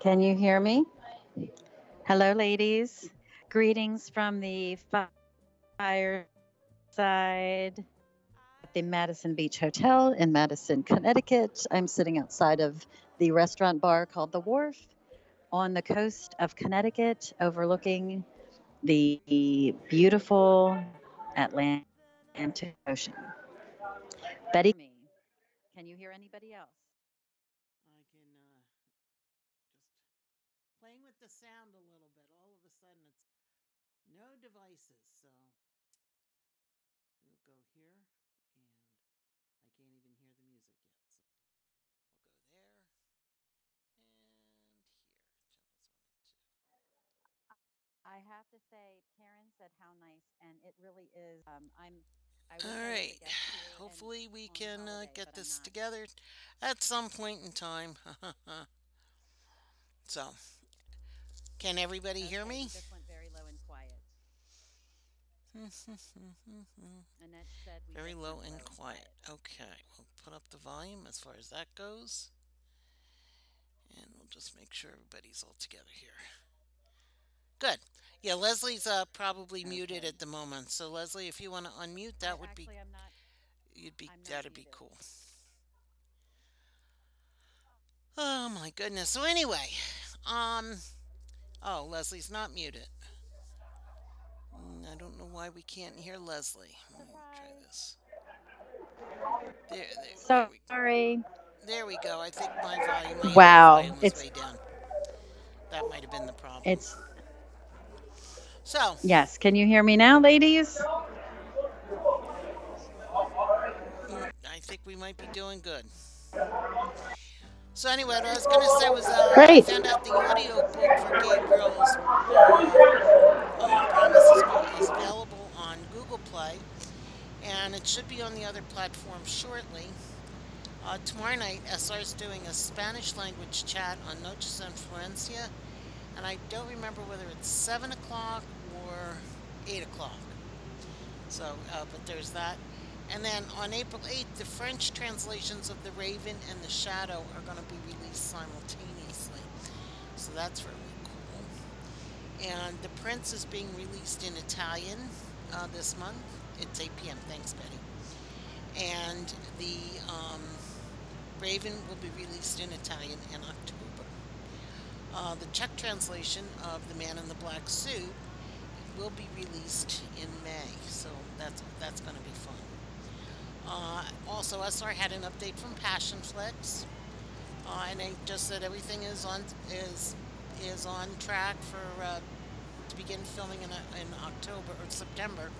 Can you hear me? Hello, ladies. Greetings from the fireside at the Madison Beach Hotel in Madison, Connecticut. I'm sitting outside of the restaurant bar called The Wharf on the coast of Connecticut, overlooking the beautiful Atlantic Ocean. Betty, can you hear anybody else? I can uh, just playing with the sound a little bit. All of a sudden, it's no devices. So we'll go here, and I can't even hear the music yet. So we'll go there and here. Channels one and two. I have to say, Karen said how nice, and it really is. Um, I'm. All I was a right. guest here and Hopefully, we can uh, get this together at some point in time. so, can everybody hear Okay, me? went very low and quiet. Annette said we Very just low went and quiet. Okay, we'll put up the volume as far as that goes. And we'll just make sure everybody's all together here. Good. Yeah, Leslie's uh, probably muted at the moment. So Leslie, if you want to unmute, that would be actually, I'm not. you'd be I'm not that'd be muted. cool. Oh my goodness. So anyway, um oh, Leslie's not muted. Mm, I don't know why we can't hear Leslie. Let me try this. There, there, there we Sorry. There we go. I think my volume, my Wow. volume was It's way down. That might have been the problem. it's So, yes. Can you hear me now, ladies? mm, I think we might be doing good. So anyway, what I was going to say was uh, I found out the audio book for Gabriel's uh, uh, Promise is, is available on Google Play, and it should be on the other platforms shortly. Uh, tomorrow night, SR is doing a Spanish language chat on Noches en Florencia, and I don't remember whether it's 7 o'clock or 8 o'clock. So, uh, but there's that. And then on April 8th, the French translations of The Raven and The Shadow are going to be released simultaneously. So that's really cool. And The Prince is being released in Italian uh, this month. It's 8 p.m. Thanks, Betty. And the um, Raven will be released in Italian in October. Uh, the Czech translation of The Man in the Black Suit will be released in May, so that's that's going to be fun. Uh, also, SR had an update from Passionflix, uh, and they just said everything is on is is on track for uh, to begin filming in, uh, in October or September.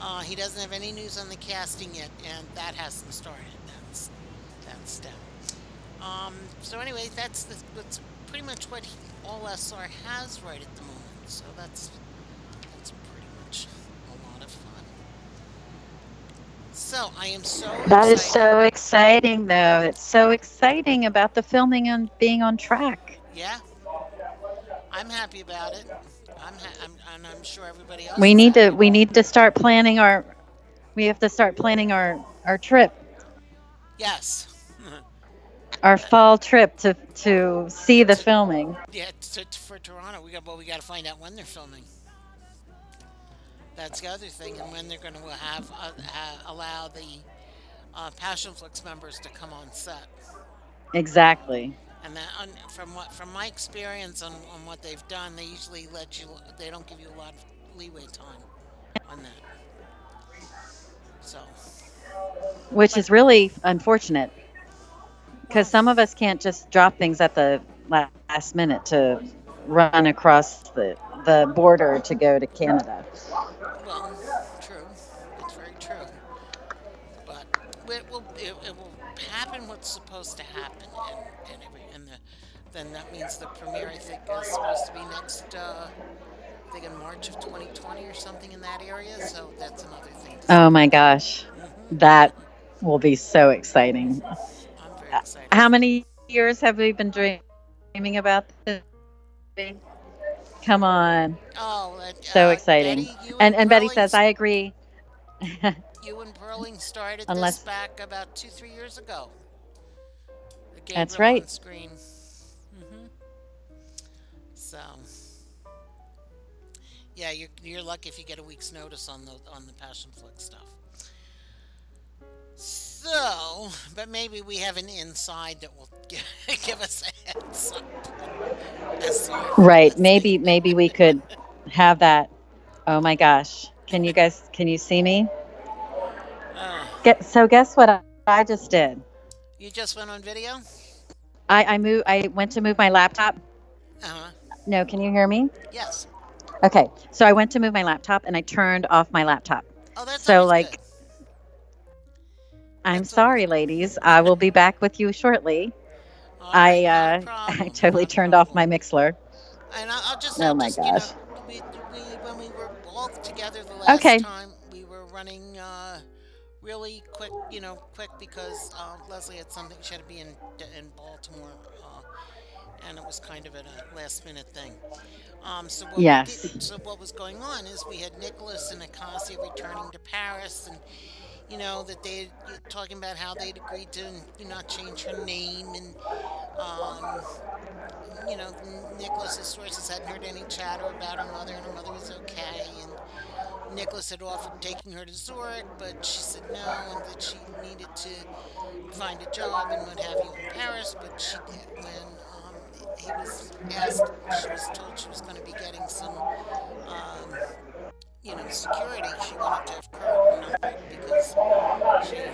Uh, he doesn't have any news on the casting yet, and that hasn't started. That's that's down. Um, so anyway, that's the, that's pretty much what he, all SR has right at the moment. So that's pretty much a lot of fun. So I am so That is excited. so exciting, though. It's so exciting about the filming and being on track. Yeah, I'm happy about it. I'm, ha- I'm and I'm sure everybody else We is need to we need to start planning our we have to start planning our our trip, Yes. our fall trip to to see the filming. yeah, t- t- for Toronto, we got well, we got to find out when they're filming. That's the other thing, and when they're going to have uh, ha- allow the uh, Passionflix members to come on set. Exactly. And that, on, from what from my experience on, on what they've done, they usually let you. They don't give you a lot of leeway time on that. So Which is really unfortunate because some of us can't just drop things at the last minute to run across the the border to go to Canada. Well, true. It's very true. But it will it, it will happen what's supposed to happen, and and every and the then that means the premiere I think is supposed to be next. Uh, I think in March of 2020 or something in that area. So that's another thing to Oh my gosh, hmm that will be so exciting. I'm very excited How many years have we been dreaming about this? Come on, Oh, and, so uh, exciting. Betty, And and and Betty says I agree. you and Burling started this Unless back about two, three years ago. That's right. on screen. hmm So, yeah, you're you're lucky if you get a week's notice on the on the Passionflix stuff. So, but maybe we have an inside that will give, give us a heads up. Right. Maybe maybe we could have that. Oh my gosh. Can you guys can you see me? Uh, Get so guess what I, I just did? you just went on video? I I moved I went to move my laptop. Uh huh. No, can you hear me? Yes. Okay. So I went to move my laptop and I turned off my laptop. Oh, that's So, like, good. I'm That's sorry, ladies. I will be back with you shortly. I right, not a uh I totally not a turned off my Mixlr. And I'll, I'll just, Oh I'll my just, you know, gosh. we, we, when we were all together the last Okay. time, we were running uh, really quick, you know, quick because uh, Leslie had something she had to be in in Baltimore, uh, and it was kind of a last minute thing. Um, so what Yes. did, so what was going on is we had Nicholas and Acacia returning to Paris, and you know that they talking about how they'd agreed to not change her name and. Um, you know, Nicholas's sources hadn't heard any chatter about her mother, and her mother was okay. And Nicholas had offered taking her to Zurich, but she said no, and that she needed to find a job and what have you in Paris. But she did when um, he was asked, she was told she was going to be getting some, um, you know, security. She wanted to have Kurt numbered because she had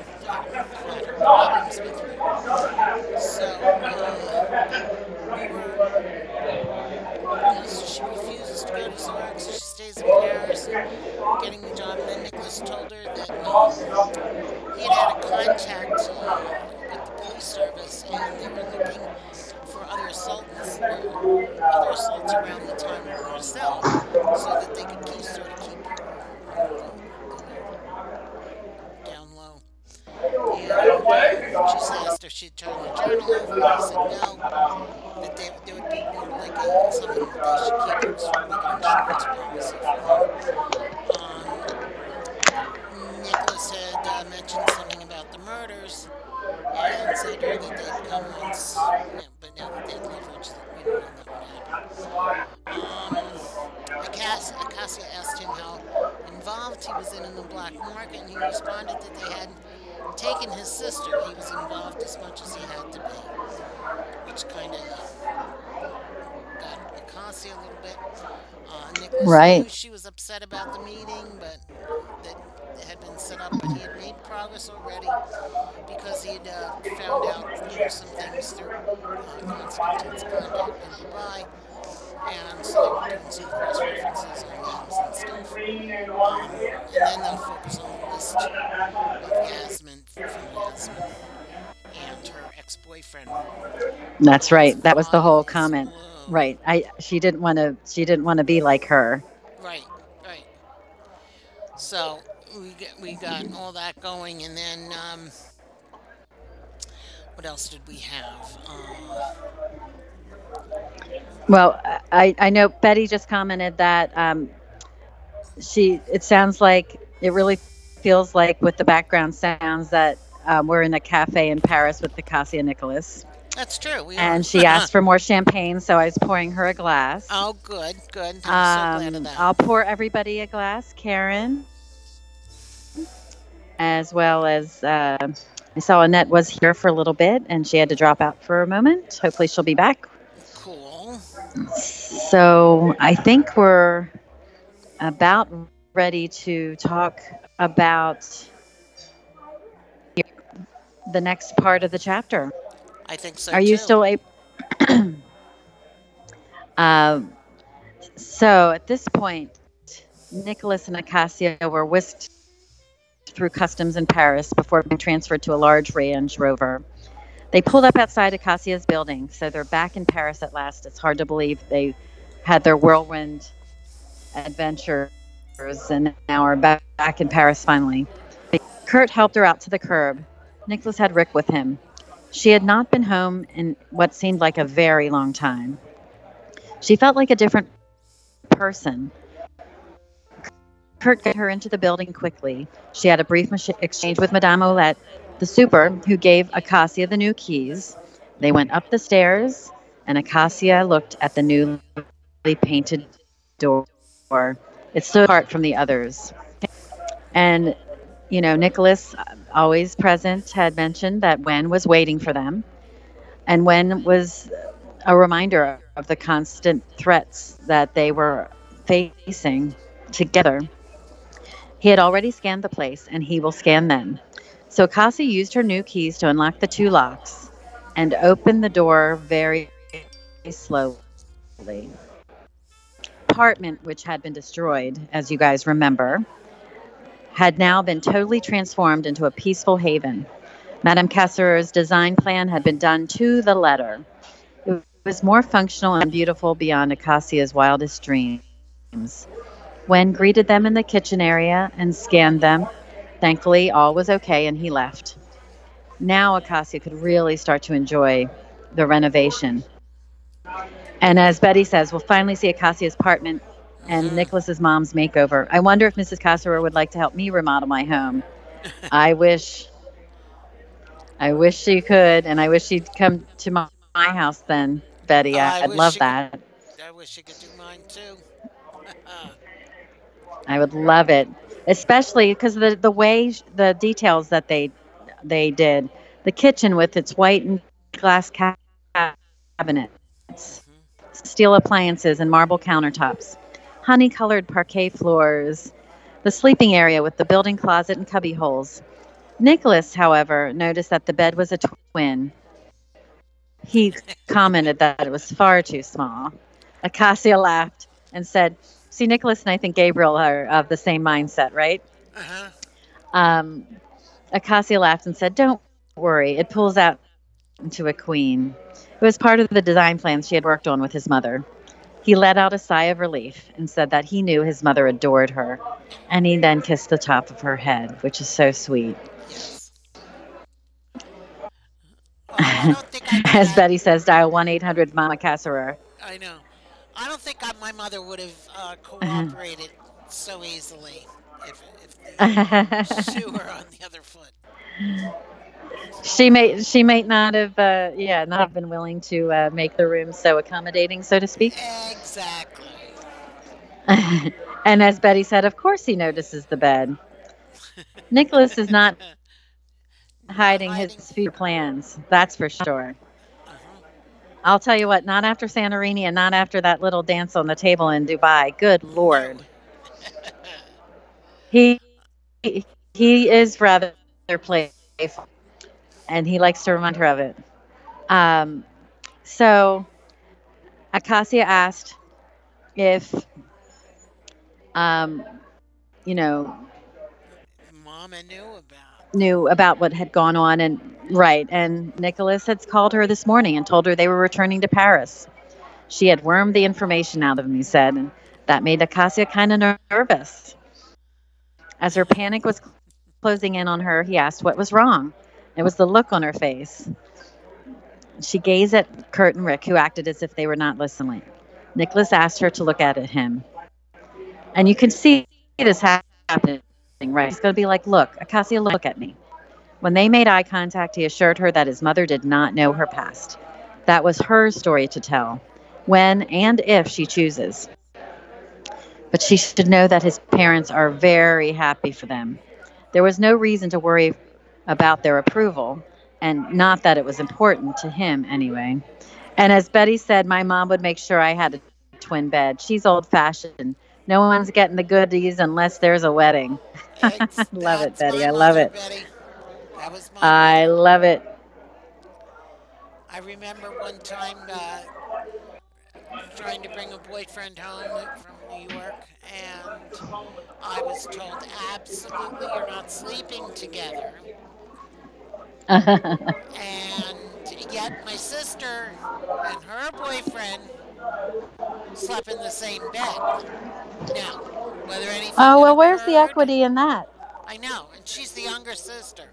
problems with her. So. Uh, we were Yes, she refuses to go to Zurich, so she stays in Paris getting the job. And then Nicholas told her that um, he had had a contact uh, with the police service and they were looking for other assaults, or other assaults around the time of Marcel so that they could keep, sort of keep down low. And uh, she asked if she'd turn the journal over, I said no that they, they would be more like a, something that they should keep sort of like an insurance policy for them. Um, Nicholas had uh, mentioned something about the murders to her that they'd come once, you know, but now that they'd leveraged, you know, that would happen. Um, Acacia, Acacia asked him how involved he was in in the black market, and he responded that they hadn't taken his sister. He was involved as much as he had to be which kind of got Acacia a little bit. Uh, Nicholas knew Right. she was upset about the meeting, but that had been set up, but he had made progress already because he had uh, found out you know, some things through uh, Constantine's contact in Dubai. And so they were doing some cross references on names and stuff. Um, and then they'll focus on the list of Yasmin from Yasmin and her ex-boyfriend. That's right. That was the whole comment. Whoa. Right. I she didn't want to she didn't want to be like her. Right, right. So we get, we got all that going, and then um, what else did we have? Uh, Well, I I know Betty just commented that um she it sounds like it really feels like with the background sounds that um, we're in a cafe in Paris with the Cassia Nicholas. that's true. And she asked for more champagne, so I was pouring her a glass. oh, good, good. I'm so glad of Um, that. I'll pour everybody a glass, Karen, as well as uh, I saw Annette was here for a little bit and she had to drop out for a moment. Hopefully, she'll be back. cool. So I think we're about ready to talk about the next part of the chapter. I think so. Are you too. still able? um, so at this point, Nicholas and Acacia were whisked through customs in Paris before being transferred to a large Range Rover. They pulled up outside Acacia's building, so they're back in Paris at last. It's hard to believe they had their whirlwind adventures and now are back, back in Paris finally. Kurt helped her out to the curb. Nicholas had Rick with him. She had not been home in what seemed like a very long time. She felt like a different person. Kurt got her into the building quickly. She had a brief mach- exchange with Madame Olette, the super, who gave Acacia the new keys. They went up the stairs, and Acacia looked at the newly painted door. It stood apart from the others. And, you know, Nicholas, uh, always present, had mentioned that Wen was waiting for them. And Wen was a reminder of the constant threats that they were facing together. He had already scanned the place, and he will scan them. So Cassie used her new keys to unlock the two locks and opened the door very slowly. Apartment, which had been destroyed, as you guys remember, had now been totally transformed into a peaceful haven. Madame Cassier's design plan had been done to the letter. It was more functional and beautiful beyond Acacia's wildest dreams. Wen greeted them in the kitchen area and scanned them. Thankfully, all was okay and he left. Now Acacia could really start to enjoy the renovation. And as Betty says, we'll finally see Acacia's apartment and. Nicholas's mom's makeover. I wonder if Mrs. Cassierer would like to help me remodel my home. I wish I wish she could, and I wish she'd come to my, my house then, Betty. I I'd love she could- that. I wish you could do mine too. I would love it, especially because the the way the details that they they did, the kitchen with its white and glass ca- cabinets, mm-hmm. steel appliances and marble countertops, honey colored parquet floors, the sleeping area with the building closet and cubby holes. Nicholas, however, noticed that the bed was a twin. He commented that it was far too small. Acacia laughed and said, See, Nicholas and I think Gabriel are of the same mindset, right? uh-huh. Um, Acacia laughed and said, Don't worry, it pulls out into a queen. It was part of the design plans she had worked on with his mother. He let out a sigh of relief and said that he knew his mother adored her, and he then kissed the top of her head, which is so sweet. Yes. Oh, I don't think I As Betty says, dial 1 800 Mama Casserer. I know. I don't think I, my mother would have uh, cooperated so easily if, if the shoe were on the other foot. she may she might not have uh, yeah not have been willing to uh, make the room so accommodating so to speak Exactly. and as betty said of course he notices the bed nicholas is not hiding his future plans that's for sure. I'll tell you what not after santorini and not after that little dance on the table in dubai good lord he he, is rather playful and he likes to remind her of it um, so acacia asked if um, you know Mama knew about. Knew about what had gone on and right and nicholas had called her this morning and told her they were returning to paris. She had wormed the information out of him he said and that made acacia kind of nervous. As her panic was closing in on her he asked what was wrong. It was the look on her face. She gazed at kurt and rick who acted as if they were not listening. Nicholas asked her to look at him. And you can see this happening right? He's going to be like look acacia look at me. When they made eye contact he assured her that his mother did not know her past. That was her story to tell when and if she chooses. But she should know that his parents are very happy for them. There was no reason to worry about their approval and not that it was important to him anyway. And as betty said my mom would make sure i had a twin bed. She's old fashioned no one's getting the goodies unless there's a wedding Love it, Betty, I love mother, it. Betty. That was my i love it I remember one time uh, trying to bring a boyfriend home from New York, and I was told, absolutely, you're not sleeping together. And yet, my sister and her boyfriend slept in the same bed. Now, whether anything. oh had well where's the equity in that I know, and she's the younger sister.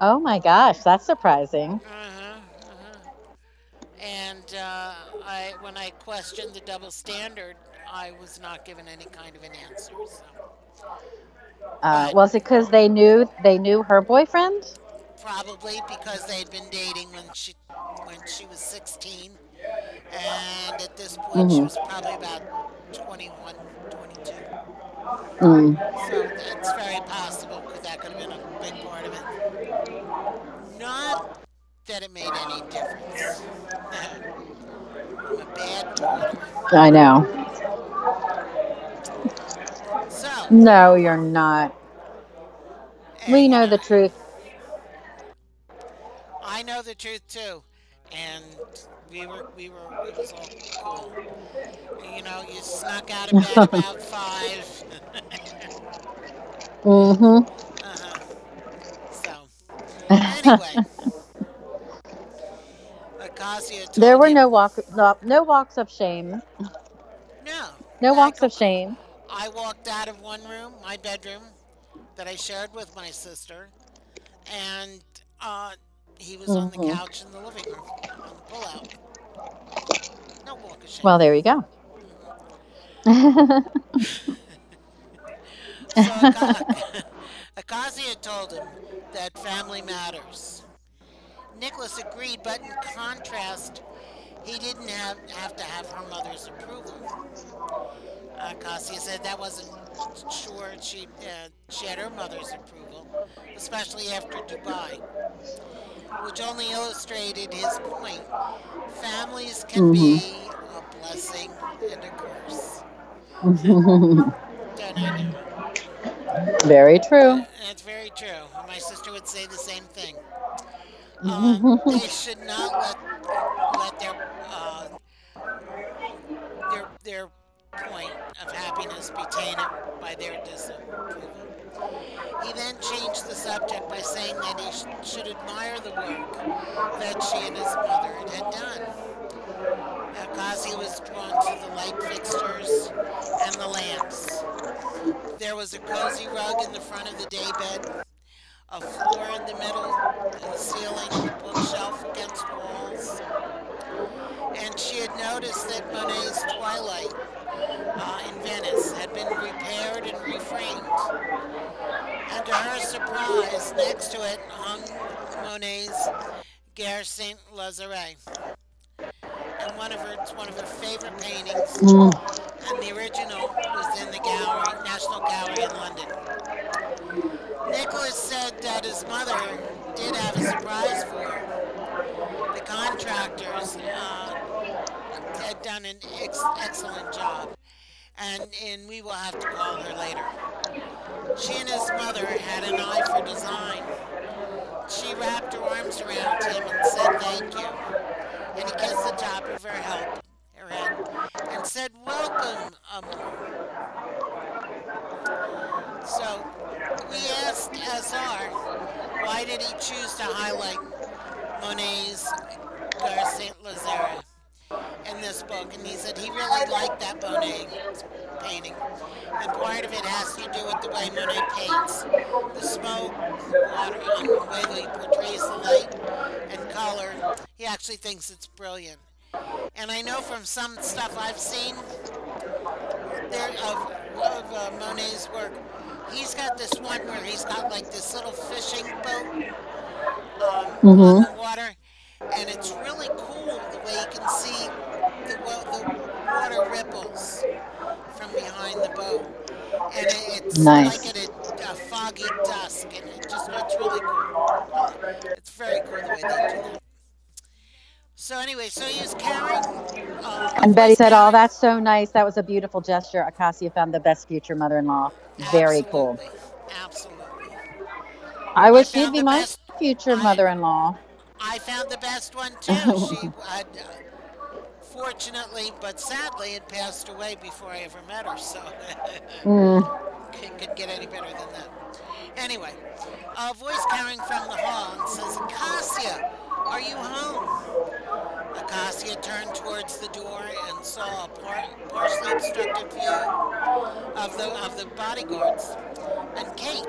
oh my gosh that's surprising Uh-huh, uh-huh. And uh, I, when I questioned the double standard, I was not given any kind of an answer. So uh, was it because they knew they knew her boyfriend probably because they'd been dating when she when she was 16, And at this point, she hmm was probably about 21, 22. Mm. So it's very possible could that could have been a big part of it. Not that it made any difference. I'm a bad daughter. I know. So, No, you're not. We know, the truth. I know the truth too. And we were, we were, it was all cool. You know, you snuck out of bed about five. mm-hmm. uh-huh. So, anyway, there were no walk, no, no walks of shame. no, No walks of shame. I walked out of one room, my bedroom, that I shared with my sister, and uh, he was on the hmm couch in the living room on the pullout. No walk of shame. Well, there you go. So Acacia told him that family matters. Nicholas agreed, but in contrast, he didn't have, have to have her mother's approval. Acacia said that wasn't sure she uh, she had her mother's approval, especially after Dubai, which only illustrated his point. Families can hmm be a blessing and a curse. Don't I know? Very true. That's very true. My sister would say the same thing. Um, they should not let let their uh, their their point of happiness be tainted by their disapproval. He then changed the subject by saying that he sh- should admire the work that she and his mother had done. Acacia was drawn to the light fixtures and the lamps. There was a cozy rug in the front of the daybed, a floor in the middle, and a ceiling, bookshelf against walls. And she had noticed that Monet's Twilight uh, in Venice had been repaired and reframed. And to her surprise, next to it hung Monet's Gare Saint Lazare. And one of her, it's one of her favorite paintings, Mm. and the original was in the gallery, National Gallery in London. Nicholas said that his mother did have a surprise for her. The contractors uh, done an ex- excellent job, and, and we will have to call her later. She and his mother had an eye for design. She wrapped her arms around him and said thank you, and he kissed the top of her help, her head, and said, "Welcome, Amor." So we asked SR why did he choose to highlight Monet's Saint Lazare in this book, and he said he really liked that Monet painting, and part of it has to do with the way Monet paints, the smoke, the water, and the way that he portrays the light and color. He actually thinks it's brilliant, and I know from some stuff I've seen there of of uh, Monet's work. He's got this one where he's got like this little fishing boat um, on hmm the water, and it's really cool the way you can see the, the water ripples from behind the boat, and it, it's like Nice. at a, a foggy dusk, and it just it's really cool. It's very cool the way they do that. So anyway, so he was carrying uh, And Betty said, "Oh, that's so nice. That was a beautiful gesture." Acacia found the best future mother-in-law. Very cool. Absolutely, absolutely. I I wish she'd be my best. future mother-in-law. I found the best one too. She uh, fortunately, but sadly, had passed away before I ever met her, so mm. could, could get any better than that. Anyway, a voice carrying from the hall and says, "Acacia, are you home?" Acacia turned towards the door and saw a par- partially obstructed view of the of the bodyguards and Kate.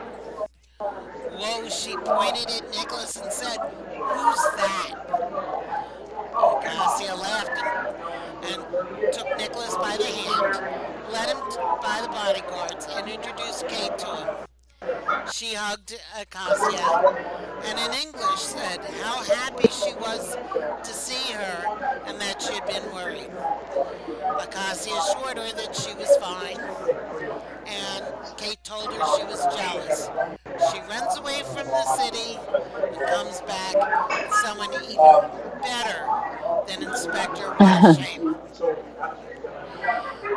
Whoa! She pointed at Nicholas and said, "Who's that?" Oh, Acacia laughed and, and took Nicholas by the hand, led him by the bodyguards, and introduced Kate to him. She hugged Acacia and in English said how happy she was to see her and that she had been worried. Acacia assured her that she was fine, and Kate told her she was jealous. She runs away from the city and comes back with someone even better than Inspector Shame.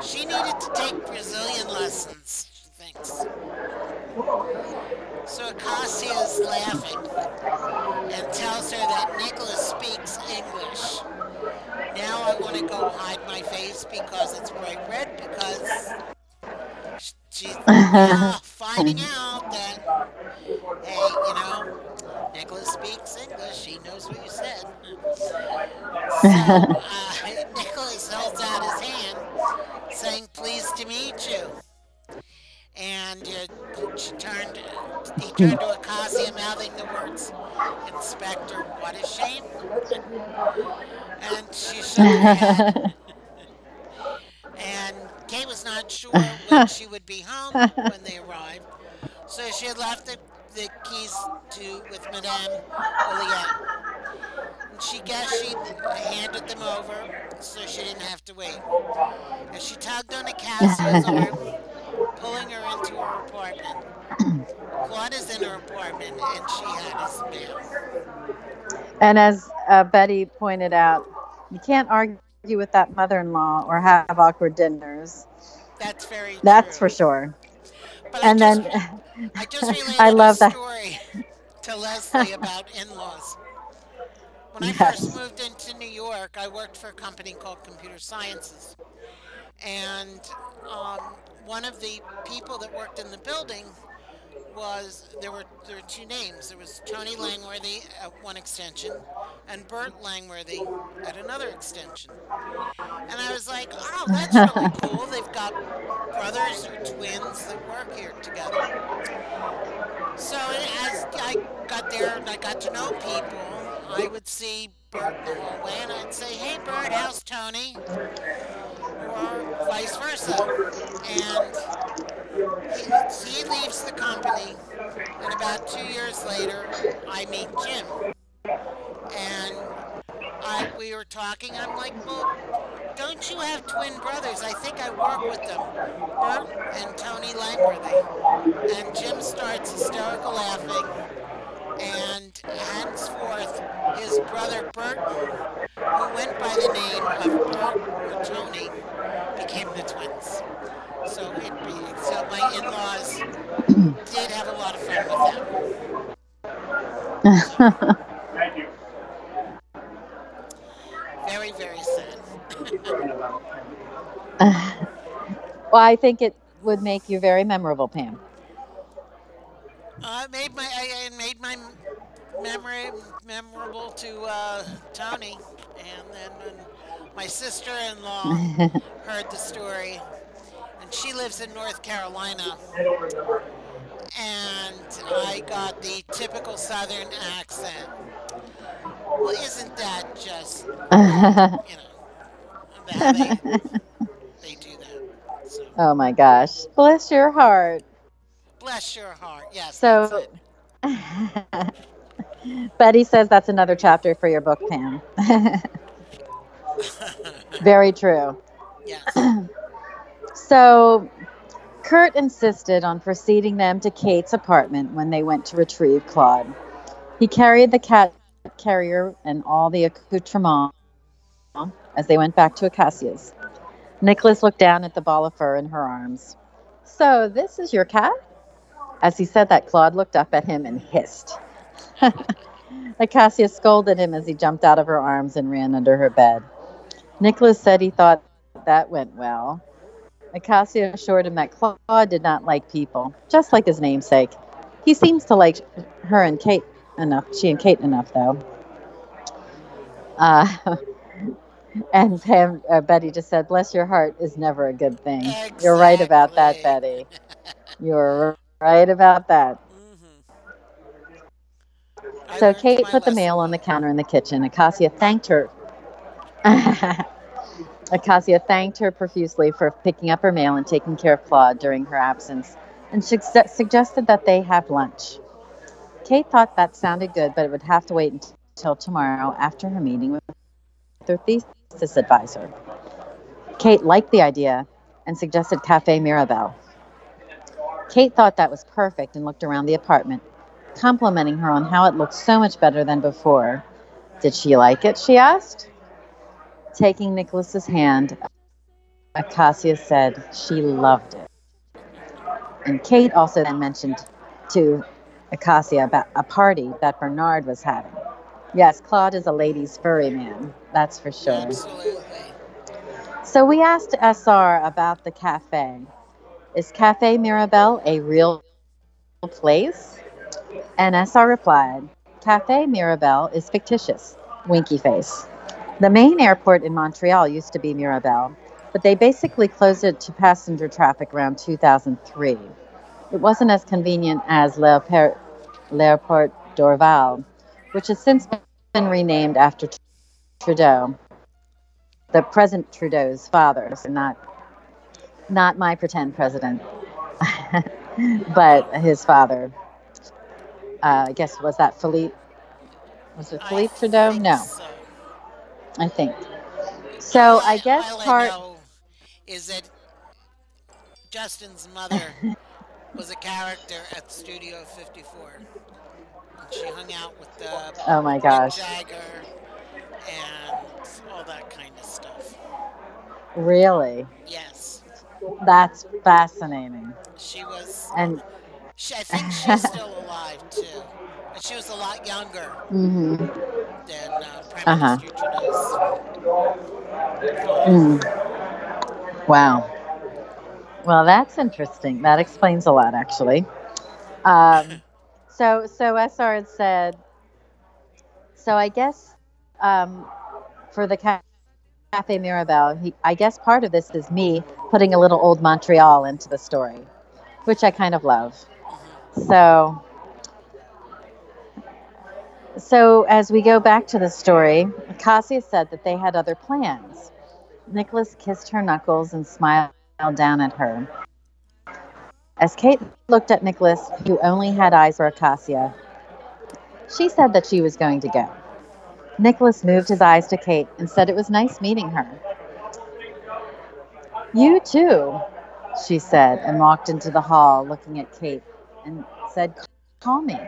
She needed to take Brazilian lessons, So Acacia is laughing and tells her that Nicholas speaks English. Now I want to go hide my face because it's bright red because she's now finding out that, hey, you know, Nicholas speaks English. She knows what you said. So uh, and she turned, he turned to Acacia, mouthing the words, Inspector, what a shame. and she shook her head. and Kate was not sure when she would be home when they arrived, so she had left the, the keys to with Madame Oliette. And she guessed she handed them over so she didn't have to wait. And she tugged on Acacia's arm, pulling her into her apartment. Claude is in her apartment, and she had his mail. And as uh, Betty pointed out, you can't argue with that mother-in-law or have awkward dinners. That's very. That's true. for sure. But and I then just, I just related I love a that. story to Leslie about in-laws. When I first moved into New York, I worked for a company called Computer Sciences, and um, one of the people that worked in the building was there were there were two names. There was Tony Langworthy at one extension, and Bert Langworthy at another extension. And I was like, oh, that's really cool. They've got brothers or twins that work here together. So as I got there and I got to know people, I would see Bert in the hallway and I'd say, hey Bert, how's Tony? Or vice versa. And he, he leaves the company and about two years later, I meet Jim. And I, we were talking, I'm like, well, don't you have twin brothers? I think I work with them, Bert and Tony Langworthy. And Jim starts hysterical laughing, and henceforth, his brother Burton, who went by the name of Bert or Tony, became the twins. So it so my in-laws did have a lot of fun with them. Thank you. Very, very sad. well, I think it would make you very memorable, Pam. Uh, it made my I, it made my memory memorable to uh, Tony, and then when my sister-in-law heard the story, and she lives in North Carolina, and I got the typical Southern accent. Well, isn't that just you know they they do that? So oh my gosh. Bless your heart. bless your heart. Yes. So- that's it. Betty says that's another chapter for your book, Pam. Very true. yes. So, Kurt insisted on preceding them to Kate's apartment when they went to retrieve Claude. He carried the cat carrier and all the accoutrements as they went back to Acacia's. Nicholas looked down at the ball of fur in her arms. So, this is your cat? As he said that, Claude looked up at him and hissed. Acacia scolded him as he jumped out of her arms and ran under her bed. Nicholas said he thought that went well. Acacia assured him that Claude did not like people, just like his namesake. He seems to like her and Kate enough, she and Kate enough, though. Uh, and Pam, uh, Betty just said, "Bless your heart" is never a good thing. You're right about that, Betty. You're right about that. Mhm. So Kate put the mail on the counter in the kitchen. Acacia thanked her. Acacia thanked her profusely for picking up her mail and taking care of Claude during her absence, and su- suggested that they have lunch. Kate thought that sounded good, but it would have to wait until tomorrow after her meeting with her thesis advisor. Kate liked the idea and suggested Cafe Mirabelle. Kate thought that was perfect and looked around the apartment, complimenting her on how it looked so much better than before. Did she like it? she asked. Taking Nicholas's hand, Acacia said she loved it. And Kate also then mentioned to Acacia about a party that Bernard was having. Yes, Claude is a ladies' furry man, that's for sure. Absolutely. So we asked SR about the cafe. Is Cafe Mirabelle a real place? And SR replied, Cafe Mirabelle is fictitious. Winky face. The main airport in Montreal used to be Mirabel, but they basically closed it to passenger traffic around 2003. It wasn't as convenient as L'Airport Dorval, which has since been renamed after Trudeau, the present Trudeau's father, so not not my pretend president, but his father. Uh, I guess was that Philippe? Was it Philippe I Trudeau? No, so. I think. So I guess all part. I know is that Justin's mother was a character at Studio 54. And she hung out with the Oh my gosh! Jagger and all that kind of stuff. Really, Yes, that's fascinating. she was. And She, I think she's still alive too, she was a lot younger hmm than uh, Prime Uh-huh. Minister Trudeau's. mm, wow. Well, that's interesting. That explains a lot, actually. Um, so, so SR had said. So I guess um, for the ca- Cafe Mirabelle, he, I guess part of this is me putting a little old Montreal into the story, which I kind of love. Mhm. So, so as we go back to the story, Acacia said that they had other plans. Nicholas kissed her knuckles and smiled down at her. As Kate looked at Nicholas, who only had eyes for Acacia, she said that she was going to go. Nicholas moved his eyes to Kate and said it was nice meeting her. You too, she said, and walked into the hall looking at Kate and said, Call me.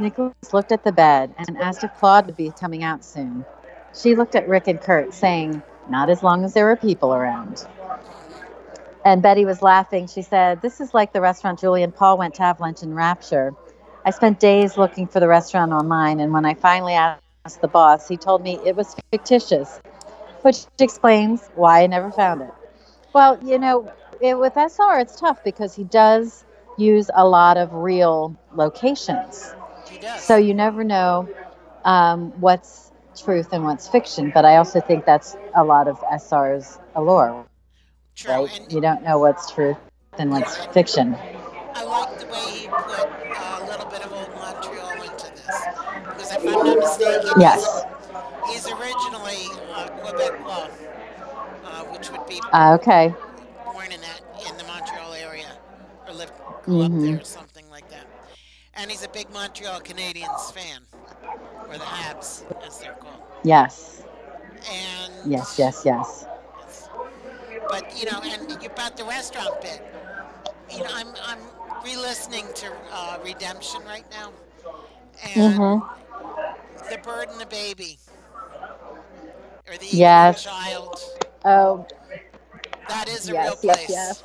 Nicholas looked at the bed and asked if Claude would be coming out soon. She looked at Rick and Kurt, saying, Not as long as there are people around. And Betty was laughing. She said, This is like the restaurant Julie and Paul went to have lunch in Rapture. I spent days looking for the restaurant online, and when I finally asked the boss, he told me it was fictitious, which explains why I never found it. Well, you know, it, with SR, it's tough because he does use a lot of real locations. He does. So you never know um, what's truth and what's fiction. But I also think that's a lot of SR's allure, True. right? And You don't know what's truth and what's fiction. I like the way he put uh, a little bit of old Montreal into this. Because if I'm not mistaken, Yes. he's, he's originally uh, Quebecois, uh, which would be Uh, okay. born in that in the Montreal area or lived grew up hmm there or something. And he's a big Montreal Canadiens fan, or the Habs as they're called. Yes. And Yes. Yes. Yes. But you know, and about the restaurant bit, you know, I'm I'm re-listening to uh, Redemption right now, and hmm the bird and the baby, or the eagle and the Yes. child. Oh. That is a real Yes. Yes. place. Yes.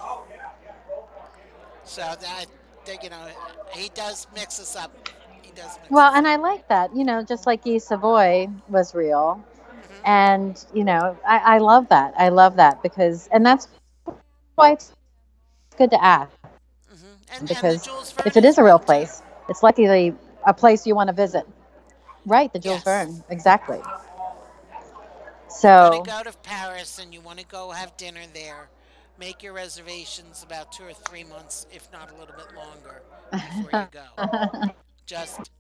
So that, that you know, he does mix us up. He does Well, and I like that. You know, just like Guy Savoy was real, hmm and you know, I, I love that. I love that because, and that's why it's good to ask. hmm And, and because Jules if it is a real place, it's likely a place you want to visit. Right, the Jules Yes. Verne, exactly. So you want to go to Paris and you want to go have dinner there. Make your reservations about two or three months, if not a little bit longer, before you go. Just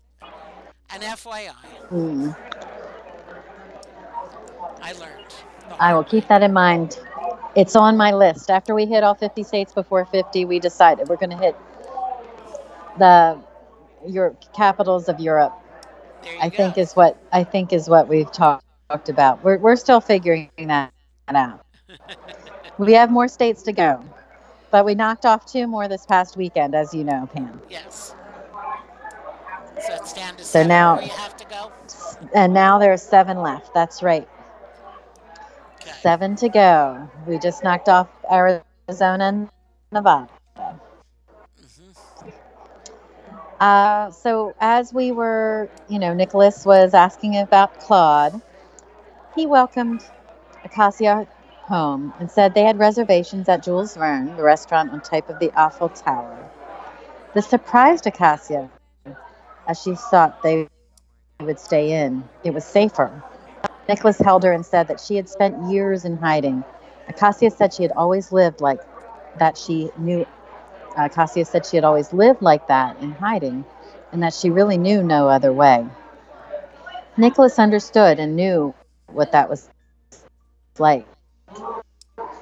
an FYI, Mm, I learned I will keep that in mind. It's on my list. After we hit all 50 states before 50, we decided we're going to hit the your capitals of Europe. I you think is what I think is what we've talked talked about. We're we're still figuring that out. We have more states to go, but we knocked off two more this past weekend, as you know, Pam. Yes. So it's down to So seven now- you have to go. And now there are seven left. That's right, Okay. seven to go. We just knocked off Arizona and Nevada. hmm Uh, so as we were, you know, Nicholas was asking about Claude. He welcomed Acacia home and said they had reservations at Jules Verne, the restaurant on top of the Eiffel Tower. This surprised Acacia, as she thought they would stay in. It was safer. Nicholas held her and said that she had spent years in hiding. Acacia said she had always lived like that. She knew Acacia said she had always lived like that in hiding and that she really knew no other way. Nicholas understood and knew what that was like.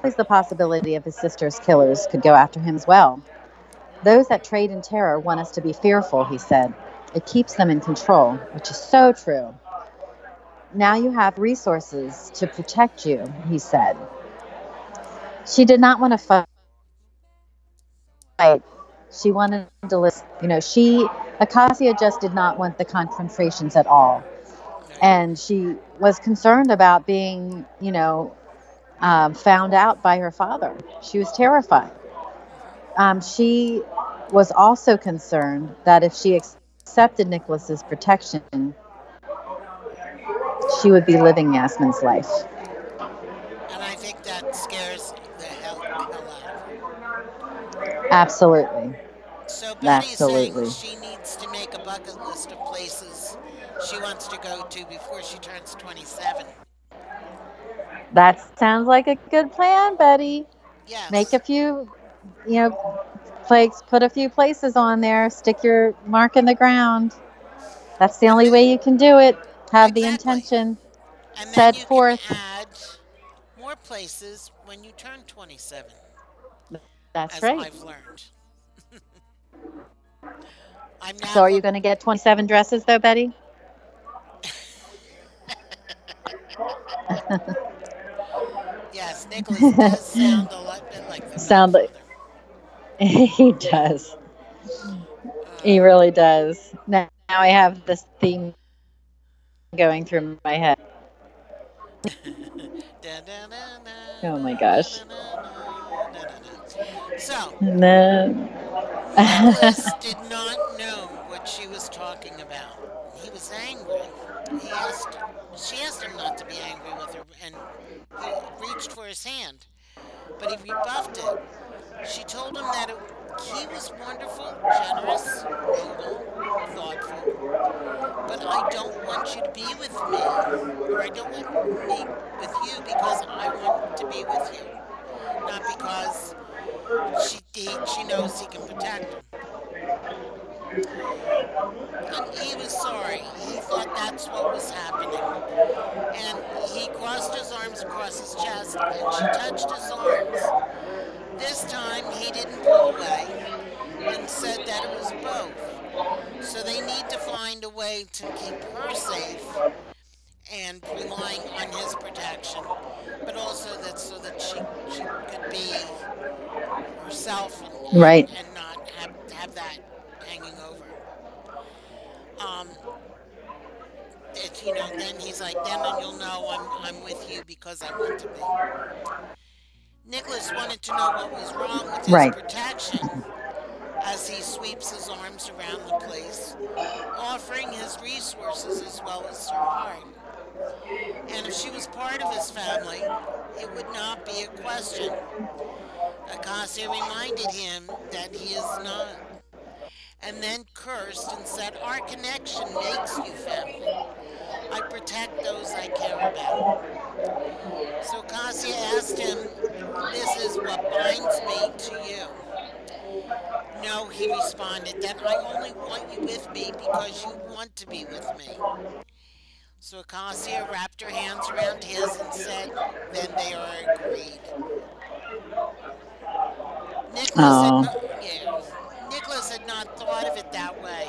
Always the possibility of his sister's killers could go after him as well. Those that trade in terror want us to be fearful, he said. It keeps them in control, which is so true. Now you have resources to protect you, he said. She did not want to fight. She wanted to listen. You know, she, Acacia just did not want the confrontations at all. And she was concerned about being, you know, um, found out by her father. She was terrified. Um, she was also concerned that if she accepted Nicholas's protection, she would be living Yasmin's life. And I think that scares the hell, hell out of her. Absolutely. So Betty's Absolutely. saying she needs to make a bucket list of places she wants to go to before she turns 27. That sounds like a good plan, Betty. Yes. make a few you know plagues put a few places on there stick your mark in the ground that's the only way you can do it have the intention and then set you forth. can add more places when you turn 27, that's as right I've learned. I'm now so are you going to get 27 dresses though betty Yes, Nicholas does sound a lot like the Sound like- he does. He Uh, really does. Now, now i have this theme going through my head. Oh my gosh. So, no Nicholas did not know what she was talking about. He was angry. He asked, she asked him not to be angry with her, and he reached for his hand, but he rebuffed it. She told him that it, he was wonderful, generous, noble, thoughtful, but I don't want you to be with me, or I don't want to be with you because I want to be with you, not because she he, she knows he can protect him. And he was sorry. He thought that's what was happening. And he crossed his arms across his chest and she touched his arms. This time he didn't pull away and said that it was both. So they need to find a way to keep her safe and relying on his protection, but also that so that she, she could be herself and, Right. and not have, have that hanging over. Um, it's, you know, then he's like, then you'll know I'm, I'm with you because I want to be. Nicholas wanted to know what was wrong with his Right. protection as he sweeps his arms around the place, offering his resources as well as her heart. And if she was part of his family, it would not be a question. Acacia reminded him that he is not, and then cursed and said, Our connection makes you family. I protect those I care about. So Acacia asked him, This is what binds me to you. No, he responded, that I only want you with me because you want to be with me. So Acacia wrapped her hands around his and said, Then they are agreed. Nicholas had, Aw. not, yeah, Nicholas had not not thought of it that way.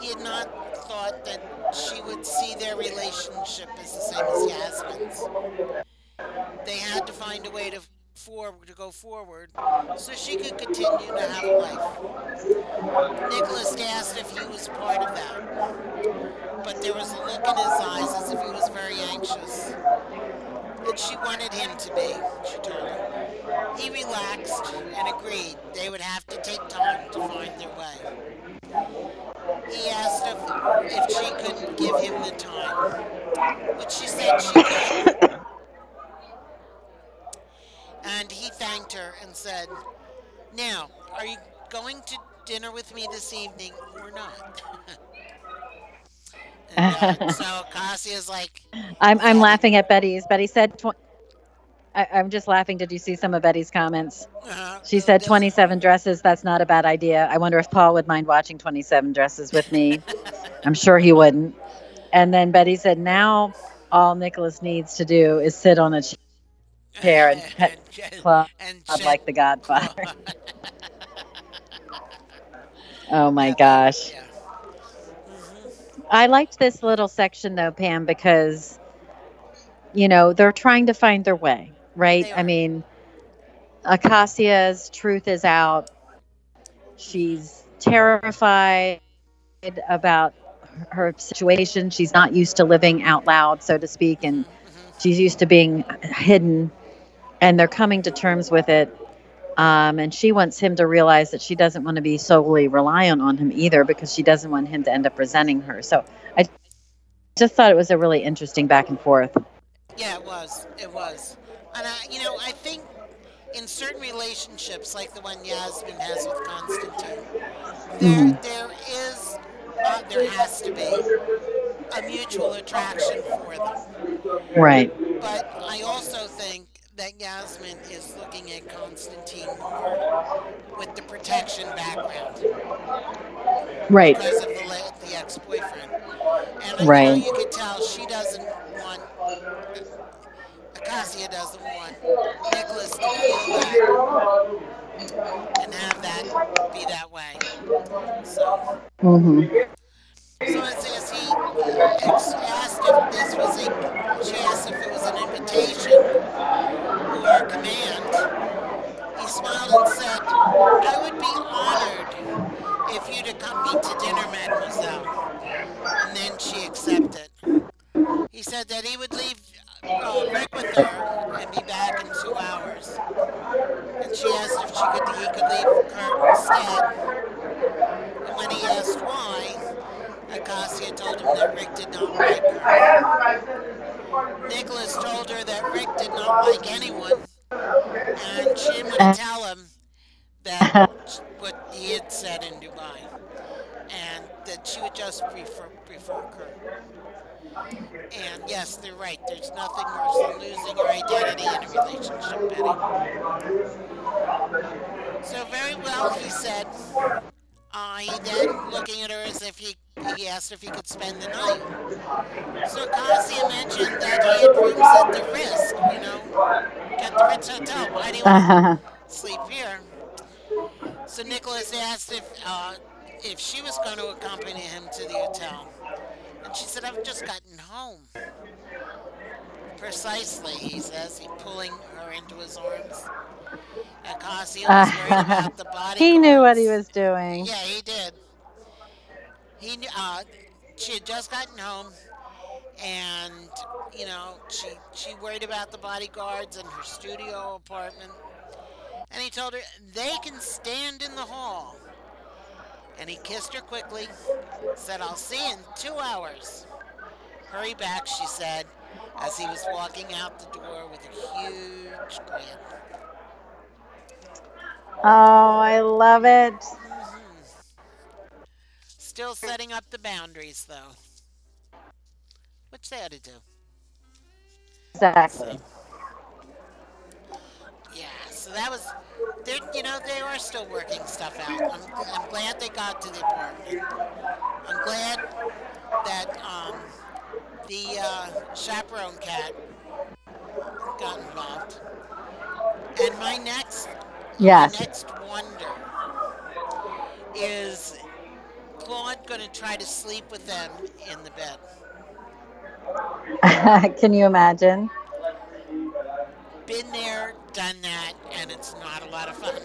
He had not thought that she would see their relationship as the same as Yasmin's. They had to find a way to forward to go forward so she could continue to have a life. Nicholas asked if he was part of that, but there was a look in his eyes as if he was very anxious. And she wanted him to be, she told him. He relaxed and agreed they would have to take time to find their way. He asked if, if she could give him the time, which she said she could. And he thanked her and said, Now, are you going to dinner with me this evening or not? and, uh, so Acacia's like, I'm I'm laughing at Betty's. Betty said. Tw- I, I'm just laughing. Did you see some of Betty's comments? uh, She said 27 dresses. That's not a bad idea. I wonder if Paul would mind watching 27 dresses with me. I'm sure he wouldn't. And then Betty said, now all Nicholas needs to do is sit on a chair and pet Claude and like the Godfather. Oh my gosh. Yeah. Mhm. I liked this little section though, Pam, because you know they're trying to find their way, right? I mean, Acacia's truth is out. She's terrified about her situation. She's not used to living out loud, so to speak, and Mhm. she's used to being hidden. And they're coming to terms with it. Um, and she wants him to realize that she doesn't want to be solely reliant on him either because she doesn't want him to end up resenting her. So I just thought it was a really interesting back and forth. Yeah, it was. It was. And I, you know, I think in certain relationships, like the one Yasmin has with Constantine, there Mhm. there is uh, there has to be a mutual attraction for them. Right. But I also think that Yasmin is looking at Constantine more with the protection background Right. because of the, the ex-boyfriend. And you Right. know, you could tell she doesn't want Acacia doesn't want Nicholas to feel that and have that be that way. So, hmm so it says he asked if this was a, she asked if it was an invitation or a command. He smiled and said, I would be honored if you'd accompany to dinner, mademoiselle. And then she accepted. He said that he would leave uh, Rick with her and be back in two hours. And she asked if she could, he could leave Kurt instead. And when he asked why, Acacia told him that Rick did not like her. Nicholas told her that Rick did not like anyone, and she want to tell him that what he had said in Dubai, and that she would just prefer prefer Kurt. And yes, they're right. There's nothing worse than losing your identity in a relationship, Betty. So very well, he said. Uh, he then, looking at her as if he, he asked if he could spend the night. So Acacia mentioned that he had rooms at the Ritz, you know, at the Ritz Hotel. Why do you want to sleep here? So Nicholas asked if uh, if she was going to accompany him to the hotel, and she said, "I've just gotten home." Precisely, he says, he pulling her into his arms. Acacia was worried about the body. he knew what he was doing. Yeah, he did. He knew. Uh, she had just gotten home, and you know she she worried about the bodyguards in her studio apartment. And he told her they can stand in the hall. And he kissed her quickly, said, "I'll see you in two hours." Hurry back, she said, as he was walking out the door with a huge grin. Oh, I love it. Mhm. Still setting up the boundaries, though. Which they ought to do. Exactly. Yeah, so that was, they're, you know, they are still working stuff out. I'm, I'm glad they got to the apartment. I'm glad that um, the uh, chaperone cat got involved. And my next, Yes. my next wonder Is Claude going to try to sleep with them in the bed? Can you imagine? Been there, done that, and it's not a lot of fun.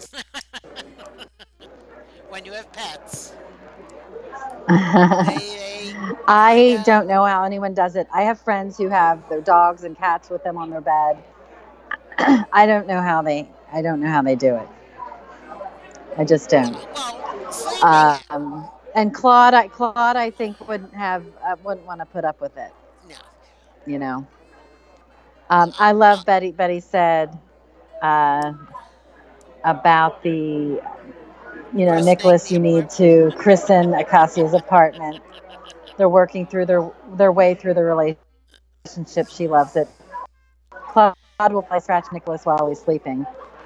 when you have pets, they, they I Yeah. don't know how anyone does it. I have friends who have their dogs and cats with them on their bed. I don't know how they. I don't know how they do it. I just don't. well. Um, and Claude, I, Claude, I think wouldn't have, uh, wouldn't want to put up with it. no, You know. Um, I love Betty. Betty said uh, about the, you know, Nicholas. You need to christen Acacia's apartment. They're working through their their way through the relationship. She loves it. Claude will play scratch Nicholas while he's sleeping.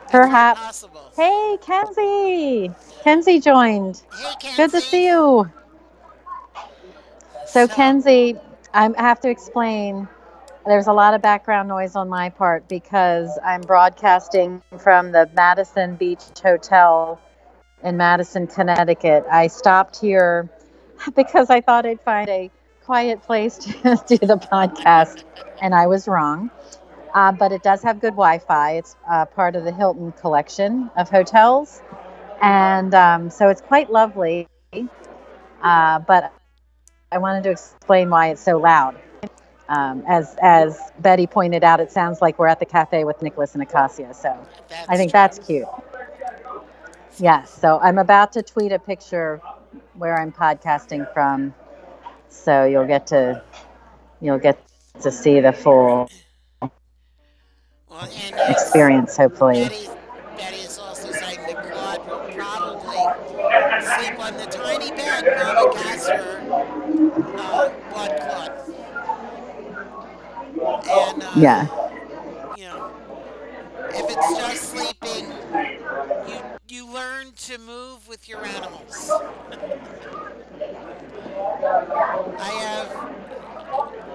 Perhaps. Hey, Kenzie. Kenzie joined. Hey, Kenzie. Good to see you. So, Kenzie, I have to explain. There's a lot of background noise on my part because I'm broadcasting from the Madison Beach Hotel in Madison, Connecticut. I stopped here because I thought I'd find a quiet place to do the podcast, and I was wrong. Uh, but it does have good Wi Fi. It's uh, part of the Hilton collection of hotels. And um, so it's quite lovely. Uh, but I wanted to explain why it's so loud. Um, as as Betty pointed out, it sounds like we're at the cafe with Nicholas and Acacia. So That's I think true. that's cute. Yes. So I'm about to tweet a picture where I'm podcasting from. So you'll get to you'll get to see the full Well, and experience, hopefully. Betty, Betty is also saying that Claude will probably sleep on the tiny bed Mama gets her uh, blood Claude. And, uh, Yeah. you know, if it's just sleeping, you, you learn to move with your animals. I have,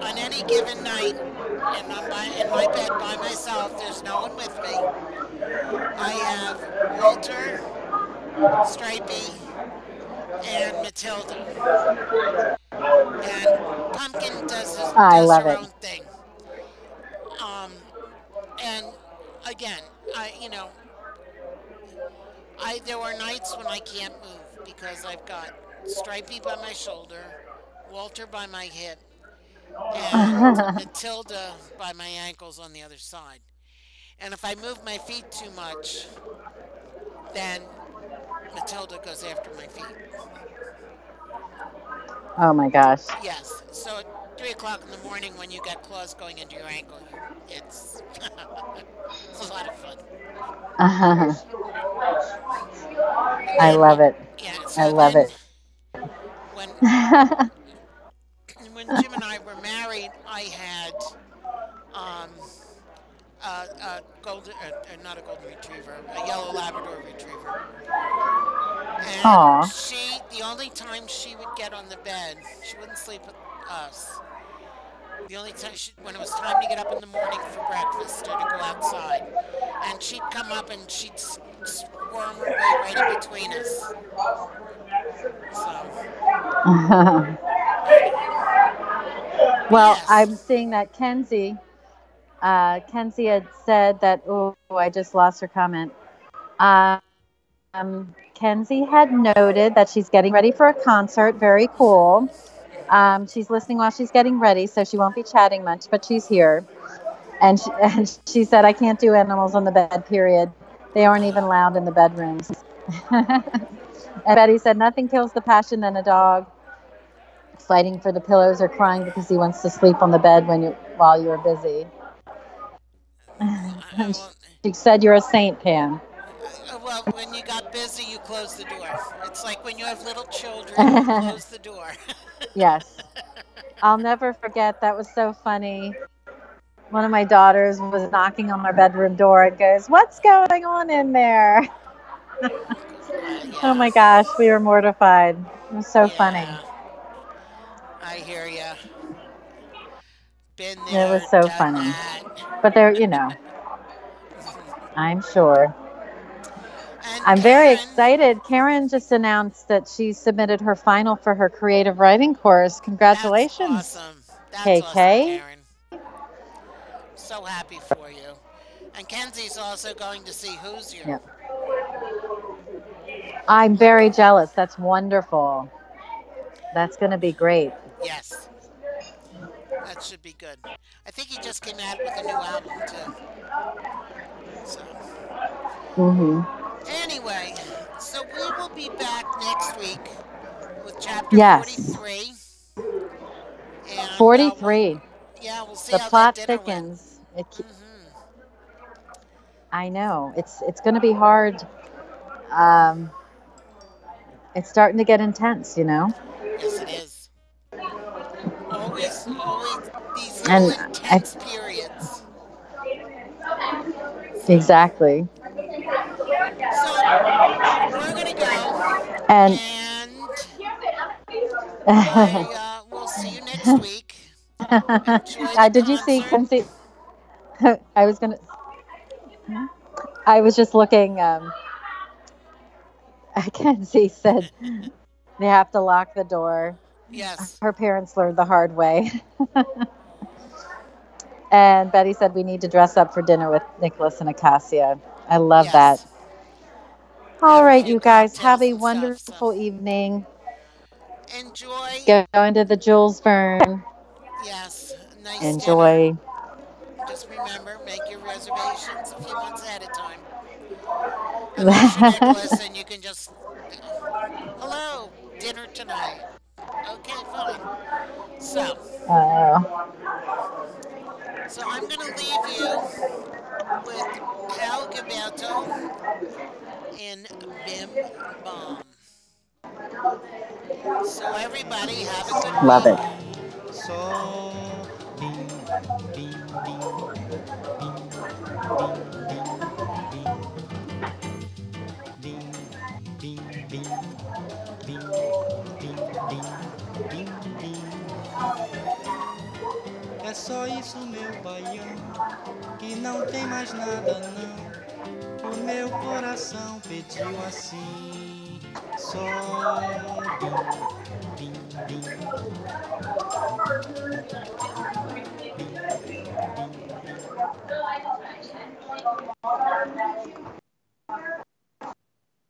on any given night, and I'm in my bed by myself, there's no one with me. I have Walter, Stripey, and Matilda. And Pumpkin does, his, I does love her it. own thing. Um, and again, I you know, I there are nights when I can't move because I've got Stripey by my shoulder, Walter by my hip, and Matilda by my ankles on the other side. And if I move my feet too much, then Matilda goes after my feet. Oh my gosh. Yes. So three o'clock in the morning, when you get claws going into your ankle, it's it's a lot of fun. Uh-huh. I love it. Yeah. So I love it. When when Jim and I were married, I had um, a, a golden, uh, uh, not a golden retriever, a yellow Labrador retriever. And Aw. she, the only time she would get on the bed, she wouldn't sleep with us. The only time she, when it was time to get up in the morning for breakfast or to go outside, and she'd come up and she'd squirm her way right in between us. So. well, Yes. I'm seeing that Kenzie, uh, Kenzie had said that. Oh, I just lost her comment. Um, Kenzie had noted that she's getting ready for a concert. Very cool. Um, she's listening while she's getting ready, so she won't be chatting much, but she's here. And she, and she said, "I can't do animals on the bed. Period. They aren't even allowed in the bedrooms." and Betty said, "Nothing kills the passion than a dog." fighting for the pillows or crying because he wants to sleep on the bed when you while you're busy. She said you're a saint, Pam. Uh, Well, when you got busy, you close the door. It's like when you have little children, you close the door. Yes. I'll never forget. That was so funny. One of my daughters was knocking on my bedroom door and goes, What's going on in there? Uh, Oh my gosh, we were mortified. It was so funny. I hear ya. Been there. It was so funny. that. But there, you know, I'm sure. I'm very excited. Karen just announced that she submitted her final for her creative writing course. Congratulations. That's awesome. That's KK. awesome, Karen. So happy for you. And Kenzie's also going to see Hozier. Yep. I'm very jealous. That's wonderful. That's going to be great. Yes. That should be good. I think he just came out with a new album too. So hmm anyway, so we will be back next week with chapter Yes. 43. And, uh, 43. yeah, we'll see The plot thickens. It, ke- Went. hmm I know. It's it's going to be hard. Um, it's starting to get intense, you know. Yes, it is. Always, always these And little I- intense periods. Exactly. So we're gonna go, And and I, uh, we'll see you next week. uh, did you see? See. I was gonna. I was just looking. Um, Kenzie said they have to lock the door. Yes, Her parents learned the hard way. and Betty said we need to dress up for dinner with Nicholas and Acacia. I love Yes. that. All right, you guys have a wonderful evening. enjoy. Go into the Jules Verne. Yes, nice dinner. Enjoy. Just remember, make your reservations a few months ahead of time. And you can just, hello, dinner tonight. Okay, fine. So, Uh, so I'm going to leave you with Al Gilberto in Bim Bomb. So everybody have a good Love it. So bing, bing, bing, É só isso, meu baiano, que não tem mais nada não. O meu coração pediu assim, bim.